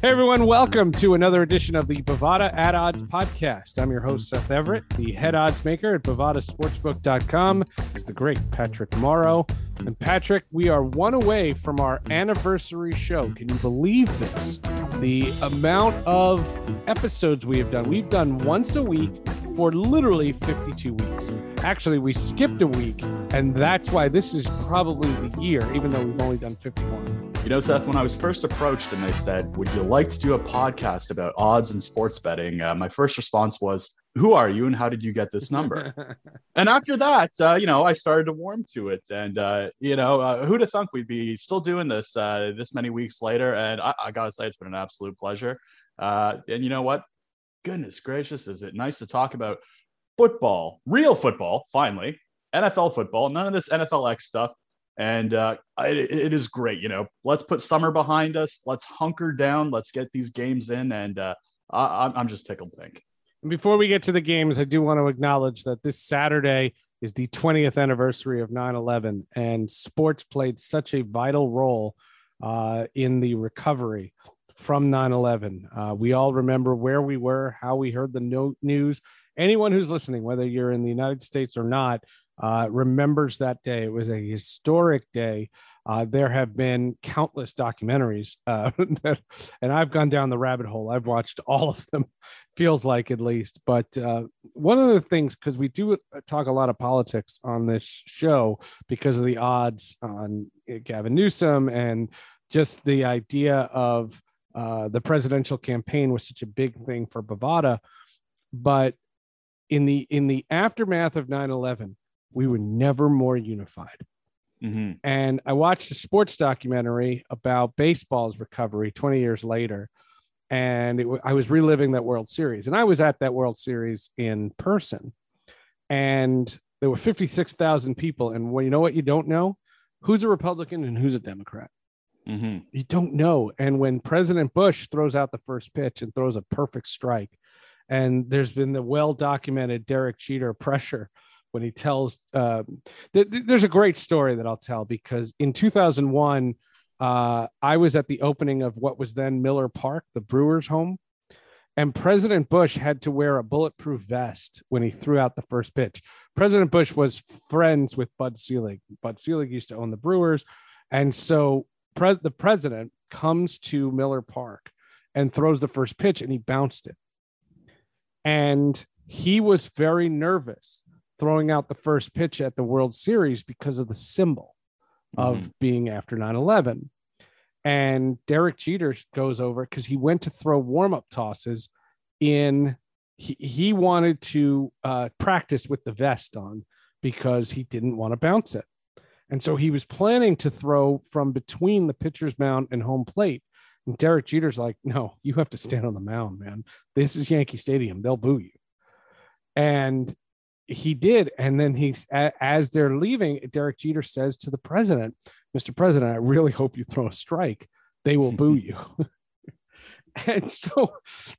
Hey everyone, welcome to another edition of the Bovada at Odds podcast. I'm your host, Seth Everett, the head odds maker at BovadaSportsbook.com is the great Patrick Morrow. And Patrick, we are one away from our anniversary show. Can you believe this? The amount of episodes we have done. We've done once a week for literally 52 weeks. Actually, we skipped a week, and that's why this is probably the year, even though we've only done 51. You know, Seth, when I was first approached and they said, Would you like to do a podcast about odds and sports betting? Uh, my first response was, Who are you and how did you get this number? and after that, uh, you know, I started to warm to it. And, uh, you know, uh, who'd have thunk we'd be still doing this uh, this many weeks later? And I, I got to say, it's been an absolute pleasure. Uh, and you know what? Goodness gracious, is it nice to talk about football, real football, finally, NFL football, none of this NFLX stuff and uh, it, it is great. You know, let's put summer behind us. Let's hunker down. Let's get these games in, and uh, I, I'm just tickled pink. And before we get to the games, I do want to acknowledge that this Saturday is the 20th anniversary of 9/11, and sports played such a vital role uh, in the recovery from 9/11. Uh, we all remember where we were, how we heard the no- news. Anyone who's listening, whether you're in the United States or not, uh, remembers that day. It was a historic day. Uh, there have been countless documentaries, uh, that, and I've gone down the rabbit hole. I've watched all of them, feels like at least. But uh, one of the things, because we do talk a lot of politics on this show because of the odds on Gavin Newsom and just the idea of uh, the presidential campaign was such a big thing for Bovada. But in the in the aftermath of 9 11, we were never more unified. Mm-hmm. And I watched a sports documentary about baseball's recovery 20 years later. And it, I was reliving that World Series. And I was at that World Series in person. And there were 56,000 people. And well, you know what you don't know? Who's a Republican and who's a Democrat? Mm-hmm. You don't know. And when President Bush throws out the first pitch and throws a perfect strike, and there's been the well documented Derek Jeter pressure when he tells uh, th- th- there's a great story that I'll tell because in 2001 uh, I was at the opening of what was then Miller Park, the Brewers home, and President Bush had to wear a bulletproof vest when he threw out the first pitch. President Bush was friends with Bud Selig. Bud Selig used to own the Brewers, and so pre- the president comes to Miller Park and throws the first pitch, and he bounced it, and he was very nervous throwing out the first pitch at the World Series because of the symbol of mm-hmm. being after 9 11. And Derek Jeter goes over because he went to throw warm up tosses in, he, he wanted to uh, practice with the vest on because he didn't want to bounce it. And so he was planning to throw from between the pitcher's mound and home plate. And Derek Jeter's like, no, you have to stand on the mound, man. This is Yankee Stadium. They'll boo you. And he did. And then he, as they're leaving, Derek Jeter says to the president, Mr. President, I really hope you throw a strike. They will boo you. and so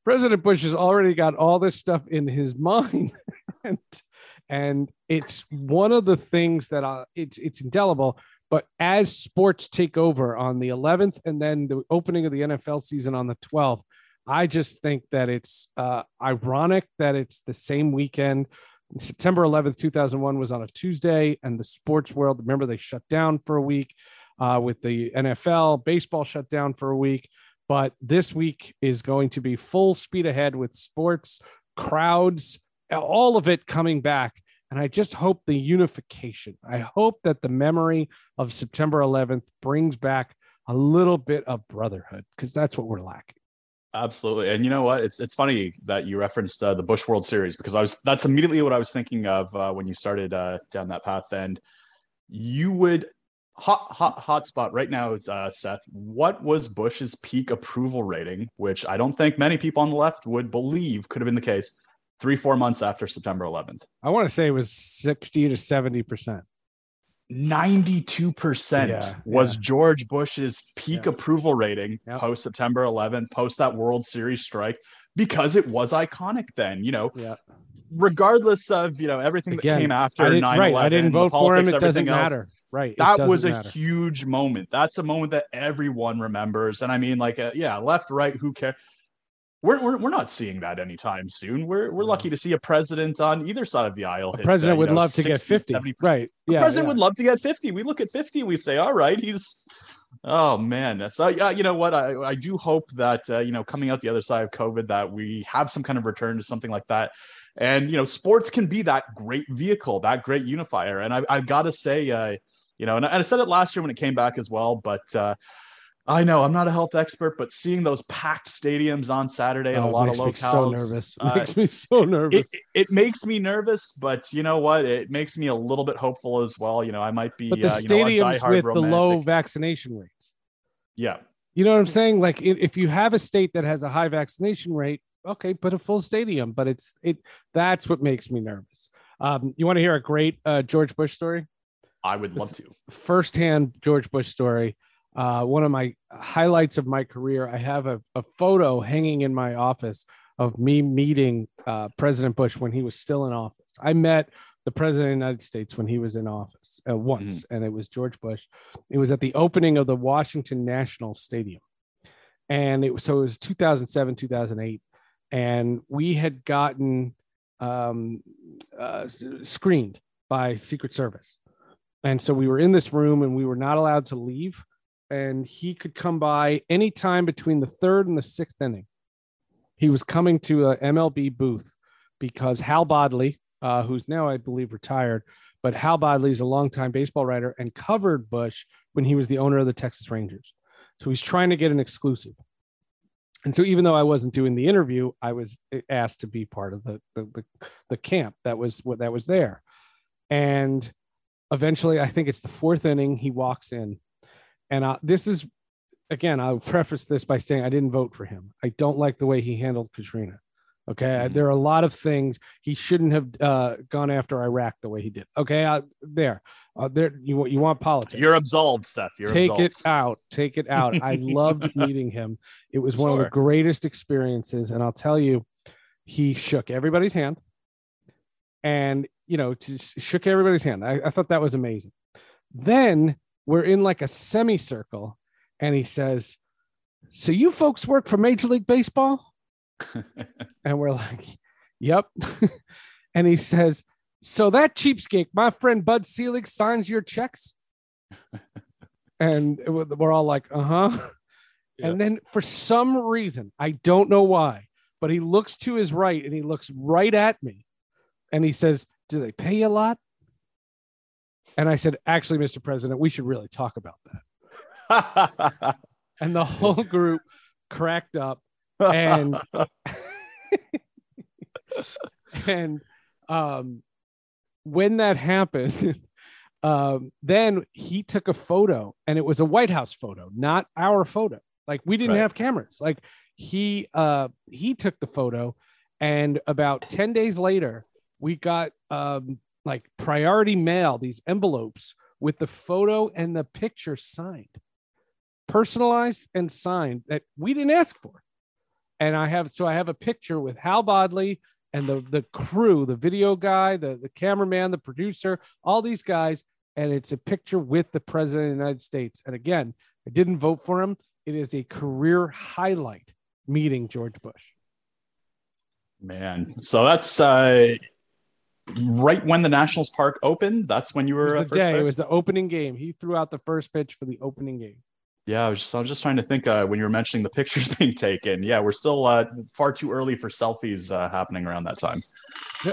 President Bush has already got all this stuff in his mind. and, and it's one of the things that I, it's, it's indelible. But as sports take over on the 11th and then the opening of the NFL season on the 12th, I just think that it's uh, ironic that it's the same weekend September 11th, 2001 was on a Tuesday, and the sports world, remember, they shut down for a week uh, with the NFL, baseball shut down for a week. But this week is going to be full speed ahead with sports, crowds, all of it coming back. And I just hope the unification, I hope that the memory of September 11th brings back a little bit of brotherhood because that's what we're lacking. Absolutely, and you know what? It's it's funny that you referenced uh, the Bush World Series because I was that's immediately what I was thinking of uh, when you started uh, down that path. And you would hot hot hot spot right now, uh, Seth. What was Bush's peak approval rating? Which I don't think many people on the left would believe could have been the case three four months after September 11th. I want to say it was sixty to seventy percent. 92% yeah, was yeah. George Bush's peak yeah. approval rating post September 11, post that World Series strike, because it was iconic then, you know, regardless of, you know, everything Again, that came after 9 11. Right, I didn't vote for him. It doesn't else, matter. Right. That was a matter. huge moment. That's a moment that everyone remembers. And I mean, like, uh, yeah, left, right, who cares? We're, we're, we're not seeing that anytime soon. We're, we're No. lucky to see a president on either side of the aisle. A hit, president uh, would know, love to get 50. 70%. Right. The Yeah. president yeah. would love to get 50. We look at 50 we say, all right, he's, oh man. That's, uh, yeah, you know what? I, I do hope that, uh, you know, coming out the other side of COVID, that we have some kind of return to something like that. And, you know, sports can be that great vehicle, that great unifier. And I, I've got to say, uh, you know, and I, and I said it last year when it came back as well, but, uh, I know I'm not a health expert, but seeing those packed stadiums on Saturday and Oh, a lot of makes locales, me so nervous. It uh, makes me so nervous. it, it- it makes me nervous, but you know what? It makes me a little bit hopeful as well. You know, I might be, but the uh, know, stadiums diehard with the low vaccination rates. yeah, You know what I'm saying? Like if you have a state that has a high vaccination rate, okay, put a full stadium. But it's it that's what makes me nervous. Um, you want to hear a great uh, George Bush story? I would love to. Firsthand George Bush story. Uh, one of my highlights of my career. I have a, a photo hanging in my office of me meeting uh, President Bush when he was still in office. I met the president of the United States when he was in office uh, once, and it was George Bush. It was at the opening of the Washington National Stadium, and it was so it was 2007, 2008, and we had gotten um, uh, screened by Secret Service, and so we were in this room and we were not allowed to leave, and he could come by anytime between the third and the sixth inning. He was coming to a MLB booth because Hal Bodley, uh, who's now I believe retired, but Hal Bodley is a longtime baseball writer and covered Bush when he was the owner of the Texas Rangers. So he's trying to get an exclusive. And so even though I wasn't doing the interview, I was asked to be part of the the, the, the camp that was what that was there. And eventually, I think it's the fourth inning, he walks in. And uh, this is again, I'll preface this by saying I didn't vote for him. I don't like the way he handled Katrina. Okay, Mhm. there are a lot of things he shouldn't have uh, gone after Iraq the way he did. Okay, uh, there, uh, there. You want you want politics? You're absolved, Seth. You're take absolved. it out take it out i loved meeting him it was one of the greatest experiences and i'll tell you he shook everybody's hand and you know just shook everybody's hand I, I thought that was amazing then we're in like a semicircle. And he says so you folks work for major league baseball? And we're like yep. And he says so that cheapskate my friend bud selig signs your checks? And we're all like uh-huh. Yeah. and then for some reason i don't know why but he looks to his right and he looks right at me. And he says do they pay you a lot and i said actually mr president we should really talk about that and the whole group cracked up And- and um, when that happened, um, then he took a photo, and it was a White House photo, not our photo. Like we didn't Right. have cameras. Like he uh, he took the photo, and about ten days later, we got um, like priority mail, these envelopes with the photo and the picture signed, personalized and signed that we didn't ask for. And I have so I have a picture with Hal Bodley and the the crew, the video guy, the the cameraman, the producer, all these guys, and it's a picture with the president of the United States. And again, I didn't vote for him. It is a career highlight meeting George Bush. Man, so that's uh, right when the Nationals Park opened. That's when you It was were the first day. there? It was the opening game. He threw out the first pitch for the opening game. Yeah, I was just I was just trying to think uh, when you were mentioning the pictures being taken. Yeah, we're still uh, far too early for selfies uh, happening around that time.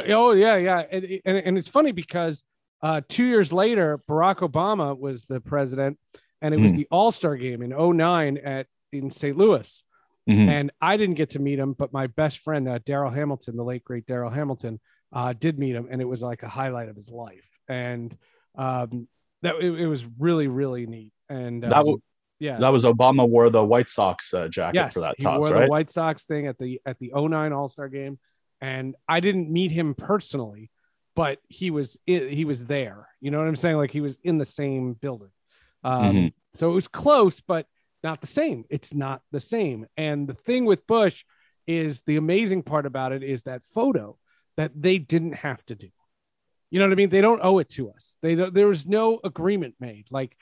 Oh yeah, yeah, and and, and it's funny because uh, two years later, Barack Obama was the president, and it was Hmm. the All Star game in 09 at in St. Louis, Mhm. and I didn't get to meet him, but my best friend uh, Darryl Hamilton, the late great Darryl Hamilton, uh, did meet him, and it was like a highlight of his life, and um, that it, it was really really neat, and um, That w- yeah, That was Obama wore the White Sox uh, jacket yes, for that he toss, wore right? the White Sox thing at the at the 09 All Star game, and I didn't meet him personally, but he was he was there. You know what I'm saying? Like he was in the same building. Um, Mhm. So it was close, but not the same. It's not the same. And the thing with Bush is the amazing part about it is that photo that they didn't have to do. You know what I mean? They don't owe it to us. They there was no agreement made. Like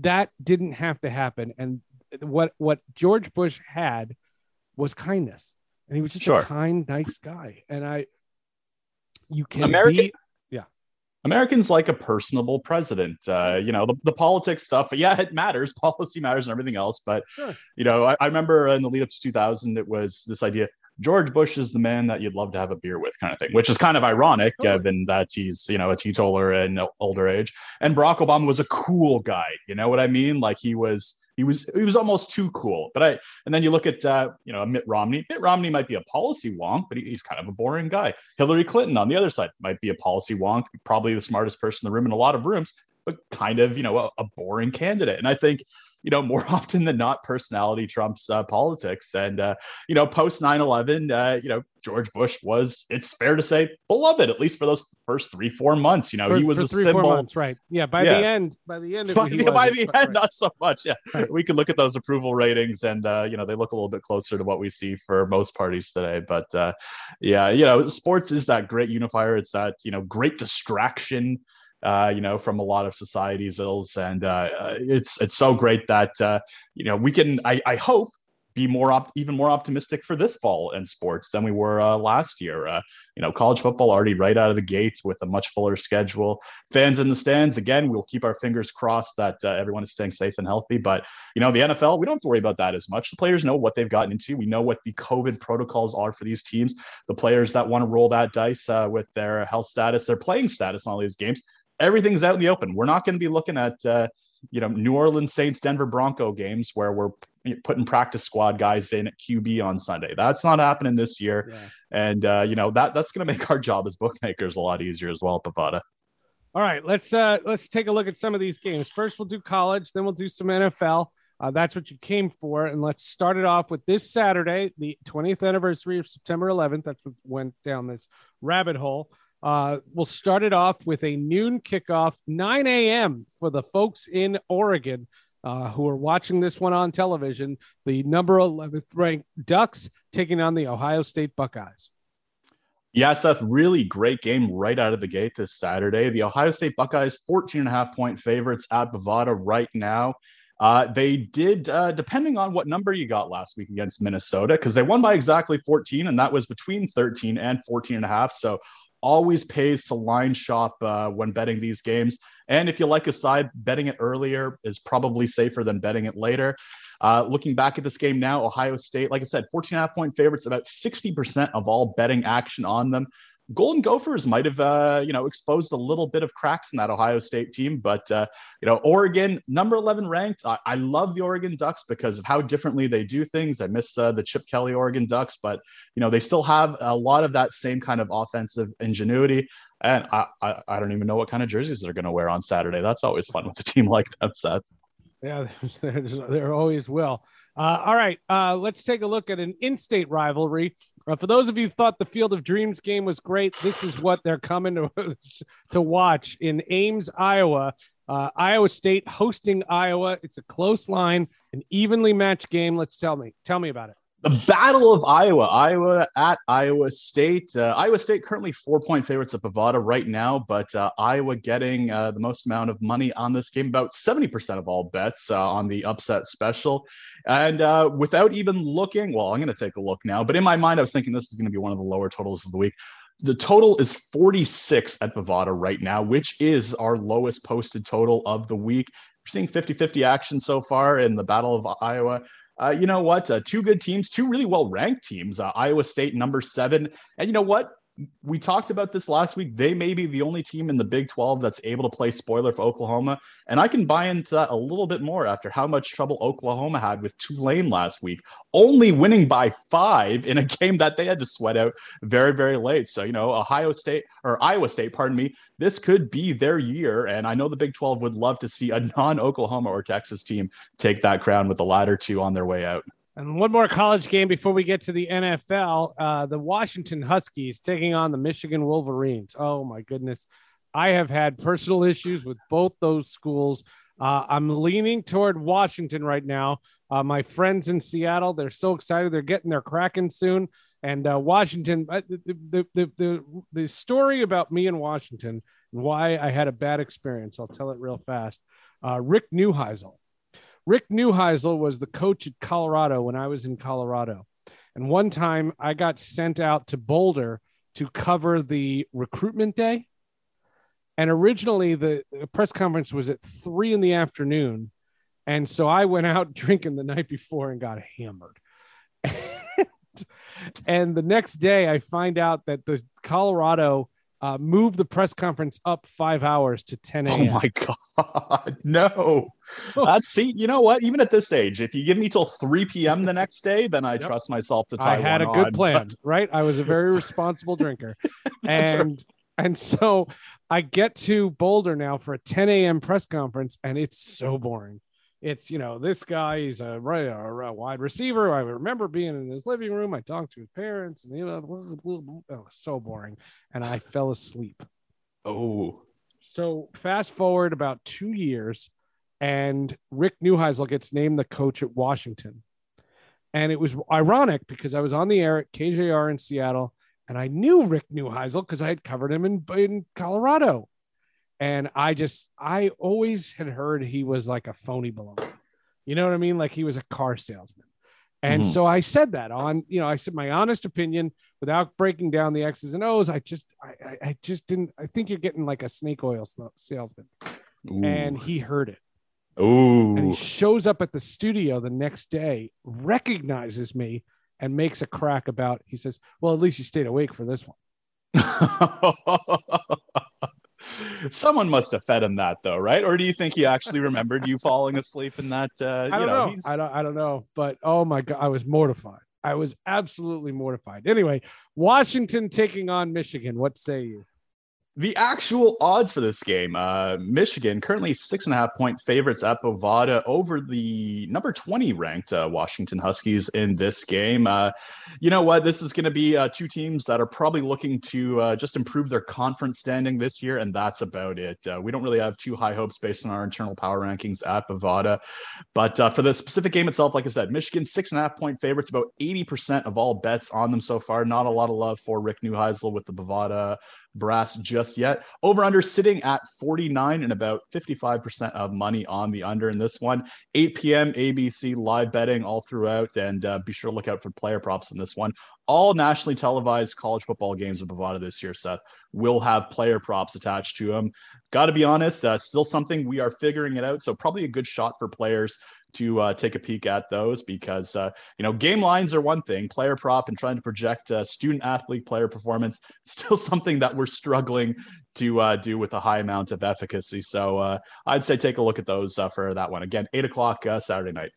that didn't have to happen. And what what George Bush had was kindness, and he was just sure. a kind, nice guy. And I, you can American. Be, yeah. Americans like a personable president. Uh, you know, the, the politics stuff, yeah, it matters. Policy matters and everything else. But, sure. you know, I, I, remember in the lead up to 2000, it was this idea George Bush is the man that you'd love to have a beer with, kind of thing, which is kind of ironic given that he's, you know, a teetotaler and older age. And Barack Obama was a cool guy. You know what I mean? Like he was, he was, he was almost too cool. But I, and then you look at, uh, you know, Mitt Romney. Mitt Romney might be a policy wonk, but he, he's kind of a boring guy. Hillary Clinton on the other side might be a policy wonk, probably the smartest person in the room in a lot of rooms, but kind of, you know, a, a boring candidate. And I think you know, more often than not, personality trumps uh, politics. And, uh, you know, post 9 11, uh, you know, George Bush was, it's fair to say, beloved, at least for those first three, four months. You know, for, he was a three, symbol. four months, right. Yeah. By yeah. the end, by the end, by, yeah, by the end, right. not so much. Yeah. Right. We can look at those approval ratings and, uh, you know, they look a little bit closer to what we see for most parties today. But, uh, yeah, you know, sports is that great unifier. It's that, you know, great distraction uh, you know, from a lot of society's ills. And uh, uh, it's it's so great that uh, you know we can. I, I hope be more op- even more optimistic for this fall in sports than we were uh, last year. Uh, you know, college football already right out of the gates with a much fuller schedule. Fans in the stands again. We'll keep our fingers crossed that uh, everyone is staying safe and healthy. But you know, the NFL we don't have to worry about that as much. The players know what they've gotten into. We know what the COVID protocols are for these teams. The players that want to roll that dice uh, with their health status, their playing status on all these games everything's out in the open. We're not going to be looking at uh, you know New Orleans Saints Denver Bronco games where we're putting practice squad guys in at QB on Sunday. That's not happening this year, yeah. and uh, you know that that's going to make our job as bookmakers a lot easier as well, Bovada. All right, let's uh, let's take a look at some of these games. First, we'll do college, then we'll do some NFL. Uh, that's what you came for, and let's start it off with this Saturday, the 20th anniversary of September 11th. That's what went down this rabbit hole. Uh, we'll start it off with a noon kickoff, 9 a.m. for the folks in Oregon uh, who are watching this one on television. The number 11th ranked Ducks taking on the Ohio State Buckeyes. Yeah, Seth, really great game right out of the gate this Saturday. The Ohio State Buckeyes, 14 and a half point favorites at Bovada right now. Uh, they did, uh, depending on what number you got last week against Minnesota, because they won by exactly 14, and that was between 13 and 14 and a half. So always pays to line shop uh, when betting these games. And if you like a side, betting it earlier is probably safer than betting it later. Uh, looking back at this game now, Ohio State, like I said, 14 and a half point favorites, about 60% of all betting action on them. Golden Gophers might have, uh, you know, exposed a little bit of cracks in that Ohio State team. But, uh, you know, Oregon, number 11 ranked. I, I, love the Oregon Ducks because of how differently they do things. I miss uh, the Chip Kelly Oregon Ducks, but, you know, they still have a lot of that same kind of offensive ingenuity. And I, I, I don't even know what kind of jerseys they're going to wear on Saturday. That's always fun with a team like them, Seth. Yeah, there always will. Uh, all right, uh, let's take a look at an in-state rivalry. Uh, for those of you thought the Field of Dreams game was great, this is what they're coming to to watch in Ames, Iowa. Uh, Iowa State hosting Iowa. It's a close line, an evenly matched game. Let's tell me, tell me about it. The Battle of Iowa, Iowa at Iowa State. Uh, Iowa State currently four point favorites at Bovada right now, but uh, Iowa getting uh, the most amount of money on this game, about 70% of all bets uh, on the upset special. And uh, without even looking, well, I'm going to take a look now, but in my mind, I was thinking this is going to be one of the lower totals of the week. The total is 46 at Bovada right now, which is our lowest posted total of the week. We're seeing 50 50 action so far in the Battle of Iowa uh, you know what? Uh, two good teams, two really well ranked teams. Uh, Iowa State, number seven. And you know what? We talked about this last week. They may be the only team in the Big 12 that's able to play spoiler for Oklahoma. And I can buy into that a little bit more after how much trouble Oklahoma had with Tulane last week, only winning by five in a game that they had to sweat out very, very late. So, you know, Ohio State or Iowa State, pardon me, this could be their year. And I know the Big 12 would love to see a non Oklahoma or Texas team take that crown with the latter two on their way out. And one more college game before we get to the NFL. Uh, the Washington Huskies taking on the Michigan Wolverines. Oh, my goodness. I have had personal issues with both those schools. Uh, I'm leaning toward Washington right now. Uh, my friends in Seattle, they're so excited. They're getting their Kraken soon. And uh, Washington, uh, the, the, the, the, story about me in Washington and why I had a bad experience. I'll tell it real fast. Uh, Rick Neuheisel. Rick Neuheisel was the coach at Colorado when I was in Colorado. And one time I got sent out to Boulder to cover the recruitment day. And originally the press conference was at three in the afternoon. And so I went out drinking the night before and got hammered. and the next day I find out that the Colorado uh, moved the press conference up five hours to 10 a.m. Oh my God. No. That's see, you know what? Even at this age, if you give me till 3 p.m. the next day, then I yep. trust myself to tie I had a good plan, but... right? I was a very responsible drinker. and right. and so I get to Boulder now for a 10 a.m. press conference, and it's so boring it's you know this guy he's a, a, wide receiver. I remember being in his living room. I talked to his parents and you know it was so boring. And i fell asleep. Oh. So fast forward about two years and rick neuheisel gets named the coach at washington. And it was ironic because i was on the air at kjr in seattle and i knew rick neuheisel because i had covered him in, in colorado and I just I always had heard he was like a phony baloney. You know what I mean? Like he was a car salesman. And mm-hmm. so I said that on, you know, I said my honest opinion without breaking down the X's and O's. I just, I, I just didn't. I think you're getting like a snake oil salesman, Ooh. and he heard it. Ooh. And he shows up at the studio the next day, recognizes me, and makes a crack about. He says, "Well, at least you stayed awake for this one." Someone must have fed him that though, right? Or do you think he actually remembered you falling asleep in that? Uh, I don't know. know. I don't. I don't know. But oh my god, I was mortified. I was absolutely mortified. Anyway, Washington taking on Michigan. What say you? The actual odds for this game, uh, Michigan currently six and a half point favorites at Bovada over the number 20 ranked uh, Washington Huskies in this game. Uh, you know what? This is going to be uh, two teams that are probably looking to uh, just improve their conference standing this year, and that's about it. Uh, we don't really have too high hopes based on our internal power rankings at Bovada. But for the specific game itself, like I said, Michigan six and a half point favorites, about 80% of all bets on them so far. Not a lot of love for Rick Neuheisel with the Bovada brass just yet. Over under sitting at 49 and about 55% of money on the under in this one. 8 p.m. ABC live betting all throughout. And uh, be sure to look out for player props in this one. All nationally televised college football games of Bovada this year, Seth, will have player props attached to them. Got to be honest, uh, still something we are figuring it out. So, probably a good shot for players to uh, take a peek at those because uh, you know game lines are one thing, player prop and trying to project uh, student athlete player performance still something that we're struggling to uh, do with a high amount of efficacy. So uh, I'd say take a look at those uh, for that one again, eight o'clock Saturday night.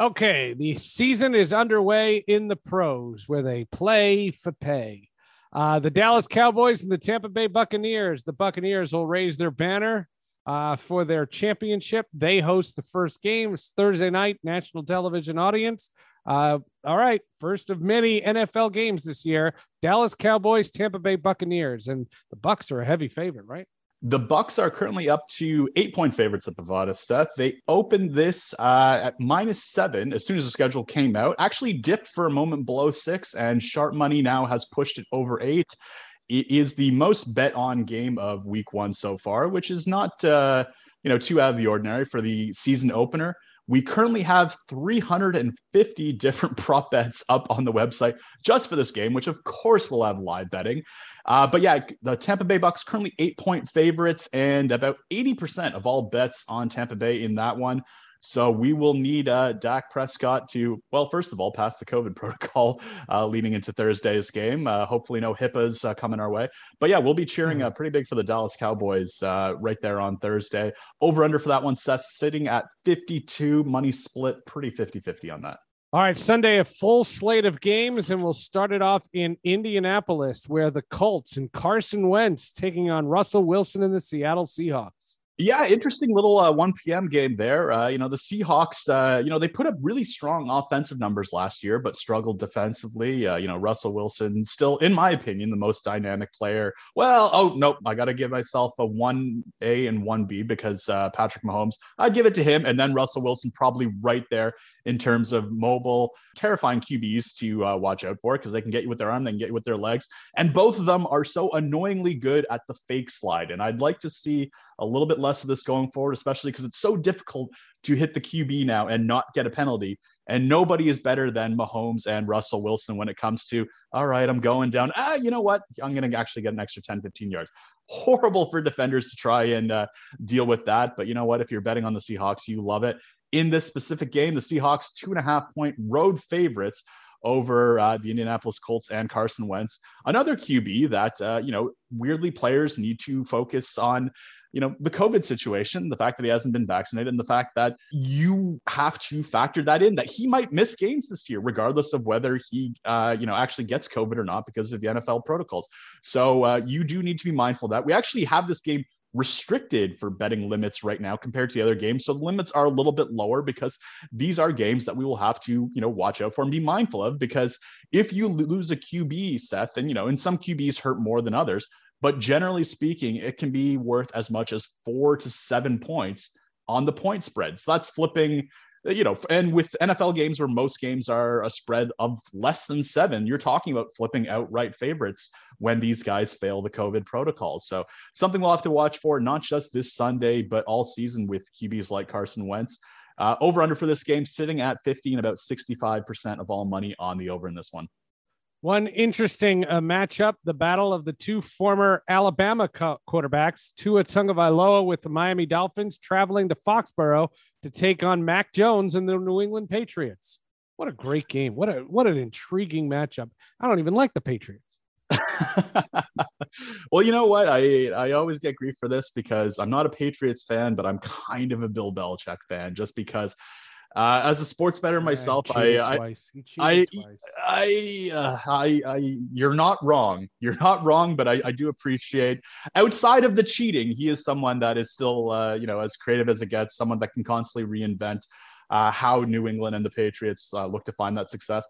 Okay, the season is underway in the pros where they play for pay. the Dallas Cowboys and the Tampa Bay Buccaneers. The Buccaneers will raise their banner uh, for their championship. They host the first game it's Thursday night, national television audience. Uh, all right, first of many NFL games this year. Dallas Cowboys, Tampa Bay Buccaneers, and the Bucs are a heavy favorite, right? The Bucs are currently up to eight point favorites at Bovada. Seth, they opened this uh, at minus seven as soon as the schedule came out. Actually dipped for a moment below six, and sharp money now has pushed it over eight. It is the most bet on game of week one so far, which is not uh, you know too out of the ordinary for the season opener. We currently have 350 different prop bets up on the website just for this game, which of course will have live betting. Uh, but yeah, the Tampa Bay Bucs currently eight point favorites, and about 80% of all bets on Tampa Bay in that one so we will need uh, Dak Prescott to, well, first of all, pass the COVID protocol uh, leading into Thursday's game. Uh, hopefully, no HIPAAs uh, coming our way. But yeah, we'll be cheering uh, pretty big for the Dallas Cowboys uh, right there on Thursday. Over under for that one, Seth, sitting at 52, money split, pretty 50 50 on that. All right, Sunday, a full slate of games, and we'll start it off in Indianapolis, where the Colts and Carson Wentz taking on Russell Wilson and the Seattle Seahawks. Yeah, interesting little uh, 1 p.m. game there. Uh, you know, the Seahawks, uh, you know, they put up really strong offensive numbers last year, but struggled defensively. Uh, you know, Russell Wilson, still, in my opinion, the most dynamic player. Well, oh, nope, I got to give myself a 1A and 1B because uh, Patrick Mahomes, I'd give it to him. And then Russell Wilson, probably right there in terms of mobile, terrifying QBs to uh, watch out for because they can get you with their arm, they can get you with their legs. And both of them are so annoyingly good at the fake slide. And I'd like to see a little bit less of this going forward, especially because it's so difficult to hit the QB now and not get a penalty. And nobody is better than Mahomes and Russell Wilson when it comes to, all right, I'm going down. Ah, you know what? I'm going to actually get an extra 10, 15 yards. Horrible for defenders to try and uh, deal with that. But you know what? If you're betting on the Seahawks, you love it. In this specific game, the Seahawks, two and a half point road favorites over uh, the Indianapolis Colts and Carson Wentz. Another QB that, uh, you know, weirdly players need to focus on you know the covid situation the fact that he hasn't been vaccinated and the fact that you have to factor that in that he might miss games this year regardless of whether he uh, you know actually gets covid or not because of the nfl protocols so uh, you do need to be mindful that we actually have this game restricted for betting limits right now compared to the other games. So the limits are a little bit lower because these are games that we will have to, you know, watch out for and be mindful of because if you lose a QB, Seth, and you know, and some QBs hurt more than others, but generally speaking, it can be worth as much as four to seven points on the point spread. So that's flipping, you know, and with NFL games where most games are a spread of less than seven, you're talking about flipping outright favorites when these guys fail the COVID protocols. So something we'll have to watch for, not just this Sunday, but all season with QBs like Carson Wentz. Uh, over under for this game sitting at 50 and about 65% of all money on the over in this one. One interesting uh, matchup: the battle of the two former Alabama co- quarterbacks, Tua Tagovailoa with the Miami Dolphins, traveling to Foxborough to take on Mac Jones and the New England Patriots. What a great game! What a what an intriguing matchup. I don't even like the Patriots. well, you know what? I I always get grief for this because I'm not a Patriots fan, but I'm kind of a Bill Belichick fan, just because uh, as a sports bettor myself, I I I I, uh, I, I you're not wrong. You're not wrong, but I, I do appreciate outside of the cheating, he is someone that is still uh, you know as creative as it gets, someone that can constantly reinvent uh, how New England and the Patriots uh, look to find that success.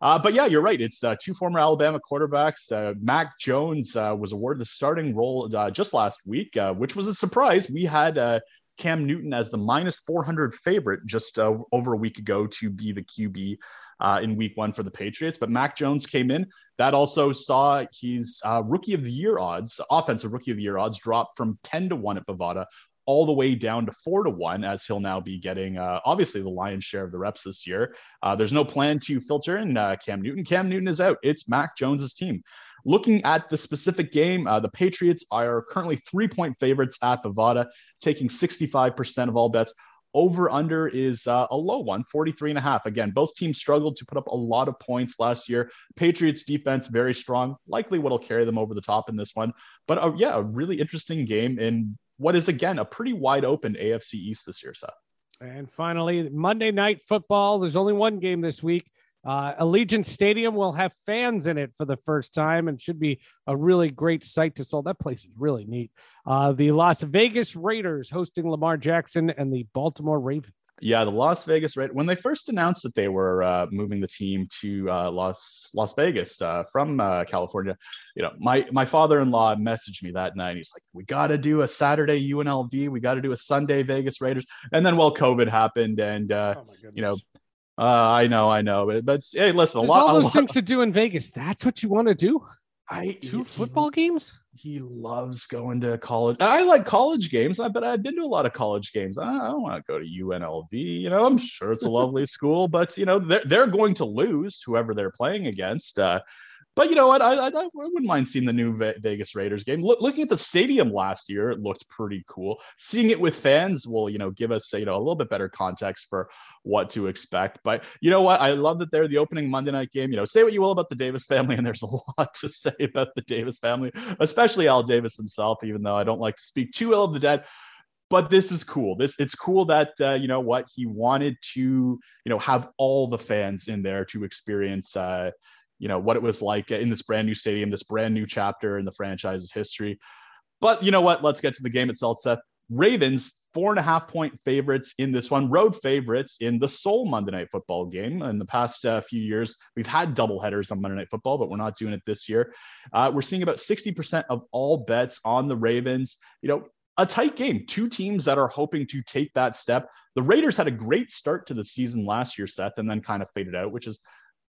Uh, but yeah, you're right. It's uh, two former Alabama quarterbacks. Uh, Mac Jones uh, was awarded the starting role uh, just last week, uh, which was a surprise. We had Cam Newton as the minus 400 favorite just uh, over a week ago to be the QB uh, in week one for the Patriots. But Mac Jones came in. That also saw his uh, rookie of the year odds, offensive rookie of the year odds, drop from 10 to 1 at Bovada all the way down to four to one, as he'll now be getting uh, obviously the lion's share of the reps this year. Uh, there's no plan to filter in uh, Cam Newton. Cam Newton is out. It's Mac Jones's team. Looking at the specific game, uh, the Patriots are currently three point favorites at Bovada, taking 65% of all bets. Over under is uh, a low one, 43 and a half. Again, both teams struggled to put up a lot of points last year. Patriots defense very strong, likely what'll carry them over the top in this one. But uh, yeah, a really interesting game in what is again a pretty wide open AFC East this year, Seth. And finally, Monday night football. There's only one game this week. Uh, Allegiant Stadium will have fans in it for the first time and should be a really great sight to see. That place is really neat. Uh, the Las Vegas Raiders hosting Lamar Jackson and the Baltimore Ravens. Yeah, the Las Vegas Raiders. When they first announced that they were uh, moving the team to uh, Las Las Vegas uh, from uh, California, you know, my my father-in-law messaged me that night. He's like, "We got to do a Saturday UNLV. We got to do a Sunday Vegas Raiders." And then, well, COVID happened, and uh, oh you know, uh, I know, I know, but, hey, listen, There's a lot. All those lot, things to do in Vegas. That's what you want to do. I two he, football games. He loves going to college. I like college games, I but I've been to a lot of college games. I don't want to go to UNLV. You know, I'm sure it's a lovely school, but you know, they're they're going to lose whoever they're playing against. Uh, but you know what? I, I, I wouldn't mind seeing the new Vegas Raiders game. Look, looking at the stadium last year, it looked pretty cool. Seeing it with fans will, you know, give us you know a little bit better context for what to expect. But you know what? I love that they're the opening Monday night game. You know, say what you will about the Davis family, and there's a lot to say about the Davis family, especially Al Davis himself. Even though I don't like to speak too ill of the dead, but this is cool this it's cool that uh, you know what he wanted to you know have all the fans in there to experience uh, you know what it was like in this brand new stadium, this brand new chapter in the franchise's history. But you know what? Let's get to the game itself, Seth. Ravens, four and a half point favorites in this one, road favorites in the sole Monday Night Football game. In the past uh, few years, we've had double headers on Monday Night Football, but we're not doing it this year. Uh, we're seeing about 60% of all bets on the Ravens. You know, a tight game, two teams that are hoping to take that step. The Raiders had a great start to the season last year, Seth, and then kind of faded out, which is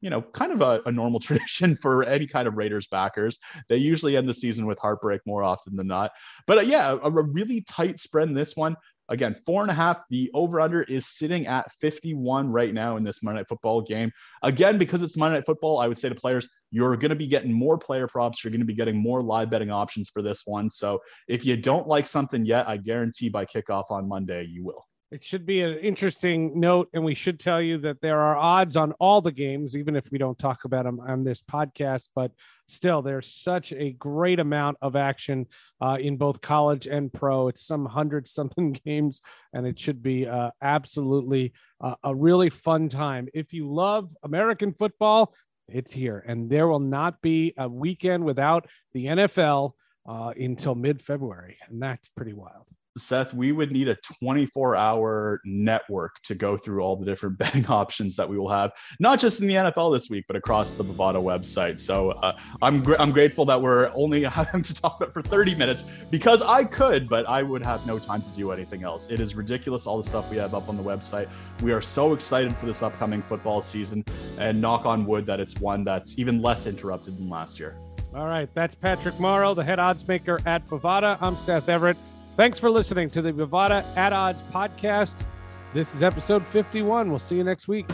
you know, kind of a, a, normal tradition for any kind of Raiders backers. They usually end the season with heartbreak more often than not. But uh, yeah, a, a, really tight spread in this one. Again, four and a half. The over under is sitting at 51 right now in this Monday Night Football game. Again, because it's Monday Night Football, I would say to players, you're going to be getting more player props. You're going to be getting more live betting options for this one. So if you don't like something yet, I guarantee by kickoff on Monday, you will. It should be an interesting note, and we should tell you that there are odds on all the games, even if we don't talk about them on this podcast. But still, there's such a great amount of action uh, in both college and pro. It's some hundred something games, and it should be uh, absolutely uh, a really fun time. If you love American football, it's here, and there will not be a weekend without the NFL uh, until mid February, and that's pretty wild. Seth, we would need a 24 hour network to go through all the different betting options that we will have, not just in the NFL this week, but across the Bovada website. So uh, I'm, gr- I'm grateful that we're only having to talk about for 30 minutes because I could, but I would have no time to do anything else. It is ridiculous, all the stuff we have up on the website. We are so excited for this upcoming football season and knock on wood that it's one that's even less interrupted than last year. All right. That's Patrick Morrow, the head odds maker at Bovada. I'm Seth Everett. Thanks for listening to the Bovada at Odds podcast. This is episode 51. We'll see you next week.